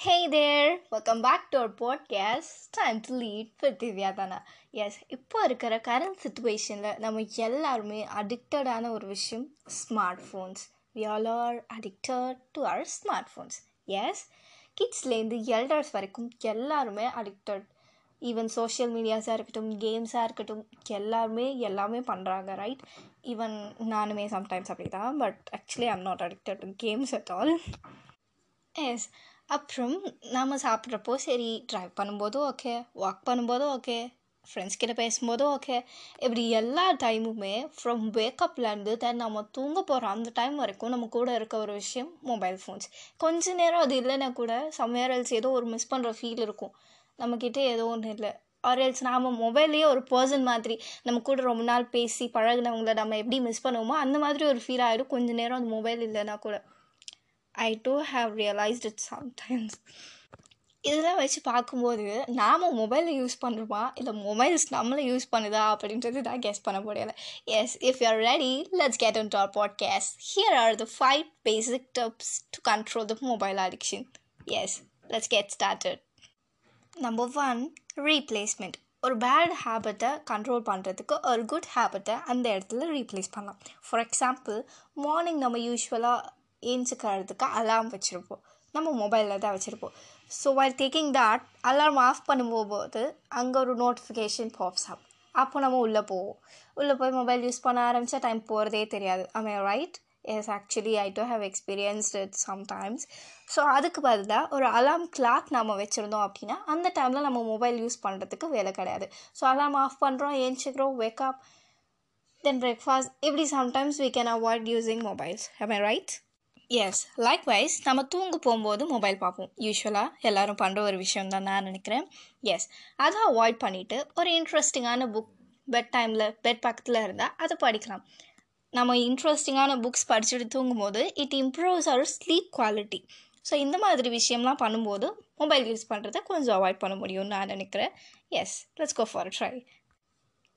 Hey there, welcome back to our podcast. Time to lead with Divya தானா S இப்போ இருக்கிற current சுச்சுவேஷனில் நம்ம எல்லாருமே அடிக்டடான ஒரு விஷயம் smart phones we all are addicted to our smart phones yes கிட்ஸ்லேருந்து elders வரைக்கும் எல்லாருமே அடிக்டட் ஈவன் சோஷியல் மீடியாஸாக இருக்கட்டும் கேம்ஸாக இருக்கட்டும் எல்லாருமே எல்லாமே பண்ணுறாங்க ரைட் ஈவன் நானுமே சம்டைம்ஸ் அப்படி தான் but actually I'm not addicted to games at all yes அப்புறம் நாம் சாப்பிட்றப்போ சரி ட்ரைவ் பண்ணும்போதும் ஓகே வாக் பண்ணும்போதும் ஓகே ஃப்ரெண்ட்ஸ் கிட்ட பேசும்போதும் ஓகே இப்படி எல்லா டைமுமே ஃப்ரம் வேக்கப்லேருந்து தென் நம்ம தூங்க போகிற அந்த டைம் வரைக்கும் நம்ம கூட இருக்க ஒரு விஷயம் மொபைல் ஃபோன்ஸ் கொஞ்ச நேரம் அது இல்லைன்னா கூட சம்வேர் எல்ஸ் ஏதோ ஒரு மிஸ் பண்ணுற ஃபீல் இருக்கும். நம்மக்கிட்ட ஏதோ ஒன்று இல்லை. ஆர் எல்ஸ் நாம் மொபைல்லேயே ஒரு பர்சன் மாதிரி நம்ம கூட ரொம்ப நாள் பேசி பழகினவங்கள நம்ம எப்படி மிஸ் பண்ணுவோமோ அந்த மாதிரி ஒரு ஃபீல் ஆகிடும் கொஞ்ச நேரம் அந்த மொபைல் இல்லைன்னா கூட. I too have realised it sometimes இதெல்லாம் வச்சு பார்க்கும்போது நாம் மொபைலை யூஸ் பண்ணுறோமா இல்லை மொபைல்ஸ் நம்மளை யூஸ் பண்ணுதா? அப்படின்றது தான் கெஸ் பண்ண முடியலை. Yes if you are ready let's get into our podcast here are the five basic tips to control the mobile addiction yes let's get started number one replacement ஒரு bad ஹேபிட்டை கண்ட்ரோல் பண்ணுறதுக்கு ஒரு குட் ஹேபிட்டை அந்த இடத்துல replace பண்ணலாம். For example morning நம்ம யூஸ்வலாக ஏஞ்சிக்கிறதுக்கு அலார்ம் வச்சுருப்போம். நம்ம மொபைலில் தான் வச்சுருப்போம். So while taking that alarm off பண்ணும்போது அங்கே ஒரு நோட்டிஃபிகேஷன் பாப்ஸ் ஆகும் அப்போ நம்ம உள்ளே போவோம். உள்ளே போய் மொபைல் யூஸ் பண்ண ஆரம்பித்தா டைம் போகிறதே தெரியாது. Alright yes actually I do have experienced it sometimes so அதுக்கு பதிலாக ஒரு அலார்ம் கிளாக் நம்ம வச்சுருந்தோம் அப்படின்னா அந்த டைமில் நம்ம மொபைல் யூஸ் பண்ணுறதுக்கு வேலை கிடையாது. ஸோ அலாம் ஆஃப் பண்ணுறோம் ஏஞ்சிக்கிறோம் வேக்கப் தென் பிரேக்ஃபாஸ்ட் இப்படி sometimes we can avoid using mobiles alright yes likewise நம்ம தூங்க போகும்போது மொபைல் பார்ப்போம். யூஸ்வலாக எல்லோரும் பண்ணுற ஒரு விஷயம் தான் நான் நினைக்கிறேன். எஸ் அதை அவாய்ட் பண்ணிவிட்டு ஒரு இன்ட்ரெஸ்டிங்கான புக் பெட் டைமில் பெட் பக்கத்தில் இருந்தால் அதை படிக்கலாம். நம்ம இன்ட்ரெஸ்டிங்கான புக்ஸ் படிச்சுட்டு தூங்கும்போது it improves our sleep quality so இந்த மாதிரி விஷயம்லாம் பண்ணும்போது மொபைல் யூஸ் பண்ணுறதை கொஞ்சம் அவாய்ட் பண்ண முடியும்னு நான் நினைக்கிறேன். Yes let's go for try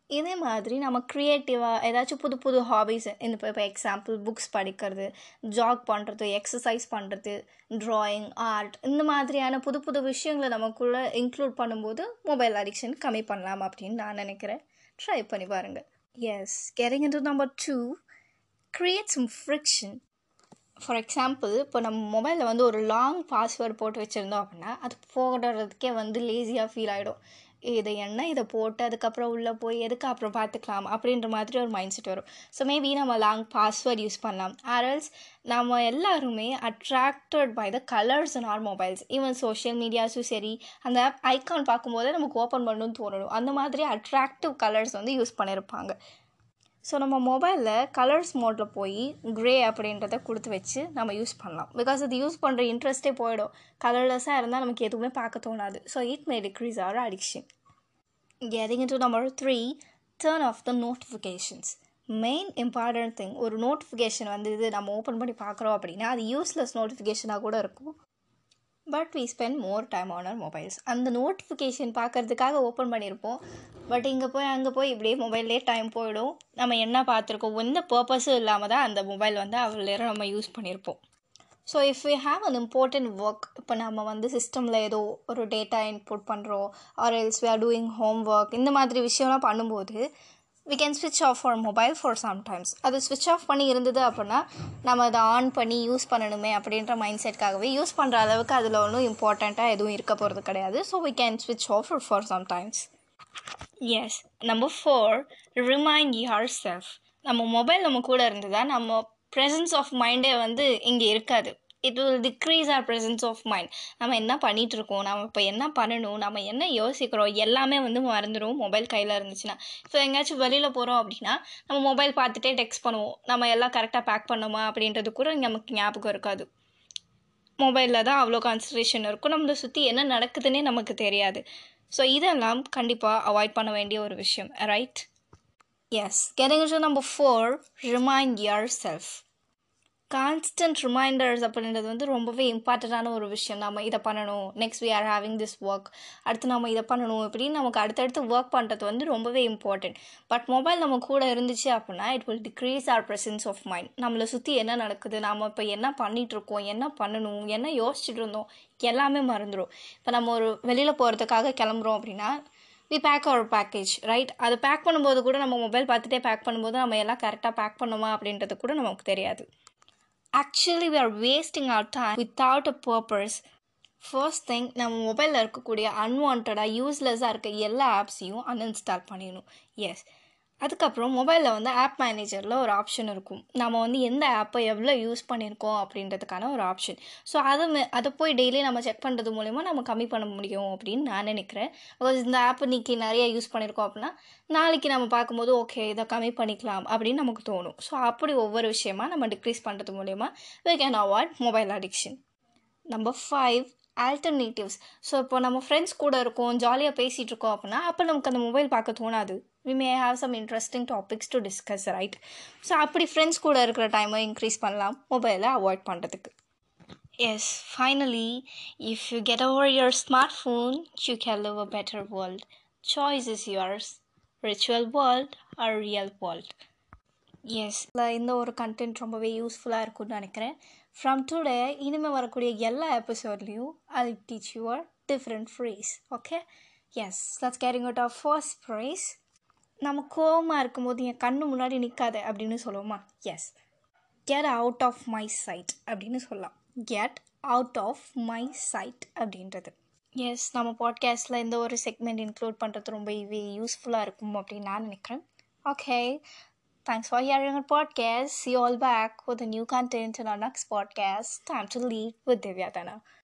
இதே மாதிரி நம்ம க்ரியேட்டிவாக ஏதாச்சும் புது புது ஹாபீஸ் இந்த இப்போ இப்போ எக்ஸாம்பிள் புக்ஸ் படிக்கிறது ஜாக் பண்ணுறது எக்ஸசைஸ் பண்ணுறது ட்ராயிங் ஆர்ட் இந்த மாதிரியான புது புது விஷயங்களை நமக்குள்ளே இன்க்ளூட் பண்ணும்போது மொபைல் அடிக்ஷன் கம்மி பண்ணலாம் அப்படின்னு நான் நினைக்கிறேன். ட்ரை பண்ணி பாருங்கள் yes carrying into number two create some friction for example இப்போ நம்ம மொபைலில் வந்து ஒரு லாங் பாஸ்வேர்டு போட்டு வச்சுருந்தோம் அப்படின்னா அது போடுறதுக்கே வந்து லேசியாக ஃபீல் ஆகிடும் இதை என்ன இதை போட்டு அதுக்கப்புறம் உள்ளே போய் எதுக்கு அப்புறம் பார்த்துக்கலாம் அப்படின்ற மாதிரி ஒரு மைண்ட் செட் வரும். ஸோ மேபி நம்ம லாங் பாஸ்வேர்ட் யூஸ் பண்ணலாம். ஆர்எல்ஸ் நம்ம எல்லாருமே attracted by the colours in our mobiles even social மீடியாஸும் சரி அந்த ஐக்கான் பார்க்கும்போதே நமக்கு ஓப்பன் பண்ணணும்னு தோணணும் அந்த மாதிரி அட்ராக்டிவ் கலர்ஸ் வந்து யூஸ் பண்ணியிருப்பாங்க ஸோ நம்ம மொபைலில் கலர்ஸ் மோட்டில் போய் க்ரே அப்படின்றத கொடுத்து வச்சு நம்ம யூஸ் பண்ணலாம். பிகாஸ் அது யூஸ் பண்ணுற இன்ட்ரெஸ்ட்டே போயிடும். கலர்லெஸ்ஸாக இருந்தால் நமக்கு எதுவுமே பார்க்க தோணாது. So it may decrease our addiction getting to number three turn off the notifications main important thing ஒரு நோட்டிஃபிகேஷன் வந்து இது நம்ம ஓப்பன் பண்ணி பார்க்குறோம் அப்படின்னா அது யூஸ்லெஸ் நோட்டிஃபிகேஷனாக கூட இருக்கும். But we spend more time on our mobiles அந்த நோட்டிஃபிகேஷன் பார்க்குறதுக்காக ஓப்பன் பண்ணியிருப்போம் பட் இங்கே போய் அங்கே போய் இப்படியே மொபைல்லே டைம் போயிடும். நம்ம என்ன பார்த்துருக்கோம்? எந்த பர்பஸும் இல்லாமல் தான் அந்த மொபைல் வந்து அவ்வளோ நேரம் நம்ம யூஸ் பண்ணியிருப்போம் so if you have an important work இப்போ நம்ம வந்து சிஸ்டமில் ஏதோ ஒரு டேட்டா இன்புட் பண்ணுறோம் or else we are doing home work இந்த மாதிரி விஷயம்லாம் பண்ணும்போது வி கேன் ஸ்விட்ச் off for mobile for sometimes அது ஸ்விட்ச் ஆஃப் பண்ணி இருந்தது அப்படின்னா நம்ம அதை ஆன் பண்ணி யூஸ் பண்ணணுமே அப்படின்ற மைண்ட் செட்காகவே யூஸ் பண்ணுற அளவுக்கு அதில் ஒன்றும் இம்பார்ட்டண்ட்டாக எதுவும் இருக்க போகிறது கிடையாது. ஸோ வி கேன் ஸ்விட்ச் off for sometimes yes number four remind your self நம்ம மொபைல் நம்ம கூட இருந்ததா? நம்ம ப்ரெசன்ஸ் ஆஃப் மைண்டே வந்து இங்கே இருக்காது. It will decrease our presence of mind நம்ம என்ன பண்ணிகிட்ருக்கோம் நம்ம இப்போ என்ன பண்ணணும்? நம்ம என்ன யோசிக்கிறோம்? எல்லாமே வந்து மறந்துடும் மொபைல் கையில் இருந்துச்சுன்னா. ஸோ எங்கேயாச்சும் வெளியில் போகிறோம் அப்படின்னா நம்ம மொபைல் பார்த்துட்டே டெக்ஸ்ட் பண்ணுவோம். நம்ம எல்லாம் கரெக்டாக பேக் பண்ணோமா அப்படின்றது கூட நமக்கு ஞாபகம் இருக்காது. மொபைலில் தான் அவ்வளோ கான்சன்ட்ரேஷன் இருக்கும். நம்மளை சுற்றி என்ன நடக்குதுன்னே நமக்கு தெரியாது. ஸோ இதெல்லாம் கண்டிப்பாக அவாய்ட் பண்ண வேண்டிய ஒரு விஷயம். Right yes getting number four remind your self constant reminders அப்படின்றது வந்து ரொம்பவே இம்பார்ட்டண்ட்டான ஒரு விஷயம். நம்ம இதை பண்ணணும். Next we are having this work அடுத்து நம்ம இதை பண்ணணும் இப்படின்னு நமக்கு அடுத்தடுத்து ஒர்க் பண்ணுறது வந்து ரொம்பவே இம்பார்ட்டண்ட் பட் மொபைல் நம்ம கூட இருந்துச்சு அப்படின்னா it will decrease our presence of mind நம்மளை சுற்றி என்ன நடக்குது? நாம் இப்போ என்ன பண்ணிகிட்ருக்கோம் என்ன பண்ணணும்? என்ன யோசிச்சுட்டு இருந்தோம்? எல்லாமே மறந்துடும் இப்போ நம்ம ஒரு வெளியில் போகிறதுக்காக கிளம்புறோம் அப்படின்னா we pack our package right அது பேக் பண்ணும்போது கூட நம்ம மொபைல் பார்த்துட்டே பேக் பண்ணும்போது நம்ம எல்லாம் கரெக்டாக பேக் பண்ணுமா அப்படின்றது கூட நமக்கு தெரியாது. Actually we are wasting our time without a purpose first thing நம்ம மொபைலில் இருக்கக்கூடிய அன்வான்டாக யூஸ்லெஸ்ஸாக இருக்க எல்லா ஆப்ஸையும் அன்இன்ஸ்டால் பண்ணிடணும். எஸ் அதுக்கப்புறம் மொபைலில் வந்து ஆப் மேனேஜரில் ஒரு ஆப்ஷன் இருக்கும். நம்ம வந்து எந்த ஆப்பை எவ்வளோ யூஸ் பண்ணியிருக்கோம் அப்படின்றதுக்கான ஒரு ஆப்ஷன் ஸோ அதை மே- அதை போய் டெய்லி நம்ம செக் பண்ணுறது மூலிமா நம்ம கம்மி பண்ண முடியும் அப்படின்னு நான் நினைக்கிறேன். பிகாஸ் இந்த ஆப் இன்னைக்கு நிறைய யூஸ் பண்ணியிருக்கோம் அப்படின்னா நாளைக்கு நம்ம பார்க்கும்போது ஓகே இதை கம்மி பண்ணிக்கலாம் அப்படின்னு நமக்கு தோணும். ஸோ அப்படி ஒவ்வொரு விஷயமா நம்ம டிக்ரீஸ் பண்ணுறது மூலிமா we can avoid mobile addiction number five alternatives so இப்போ நம்ம ஃப்ரெண்ட்ஸ் கூட இருக்கோம் ஜாலியாக பேசிகிட்டு இருக்கோம் அப்படின்னா அப்போ நமக்கு அந்த மொபைல் பார்க்க தோணாது. We may have some interesting topics to discuss right so அப்படி ஃப்ரெண்ட்ஸ் கூட இருக்கிற டைமை இன்க்ரீஸ் பண்ணலாம். மொபைலை அவாய்ட் பண்ணுறதுக்கு yes finally if you get over your smart phone you can live a better world choice is yours virtual world or real world yes இந்த ஒரு content ரொம்பவே யூஸ்ஃபுல்லாக இருக்கும்னு நினைக்கிறேன். ஃப்ரம் டுடே இனிமேல் வரக்கூடிய எல்லா எபிசோட்லேயும் I teach your different phrase okay yes let's carrying out of first phrase நம்ம கோவமாக இருக்கும்போது என் கண்ணு முன்னாடி நிற்காத அப்படின்னு சொல்லுவோமா? Yes get out of my sight அப்படின்னு சொல்லலாம். Get out of my sight அப்படின்றது. எஸ் நம்ம பாட்காஸ்ட்டில் இந்த ஒரு செக்மெண்ட் இன்க்ளூட் பண்ணுறது ரொம்ப யூஸ்ஃபுல்லாக இருக்கும் அப்படின்னு நான் நினைக்கிறேன். Okay Thanks for hearing our podcast. See you all back with a new content in our next podcast. Time to with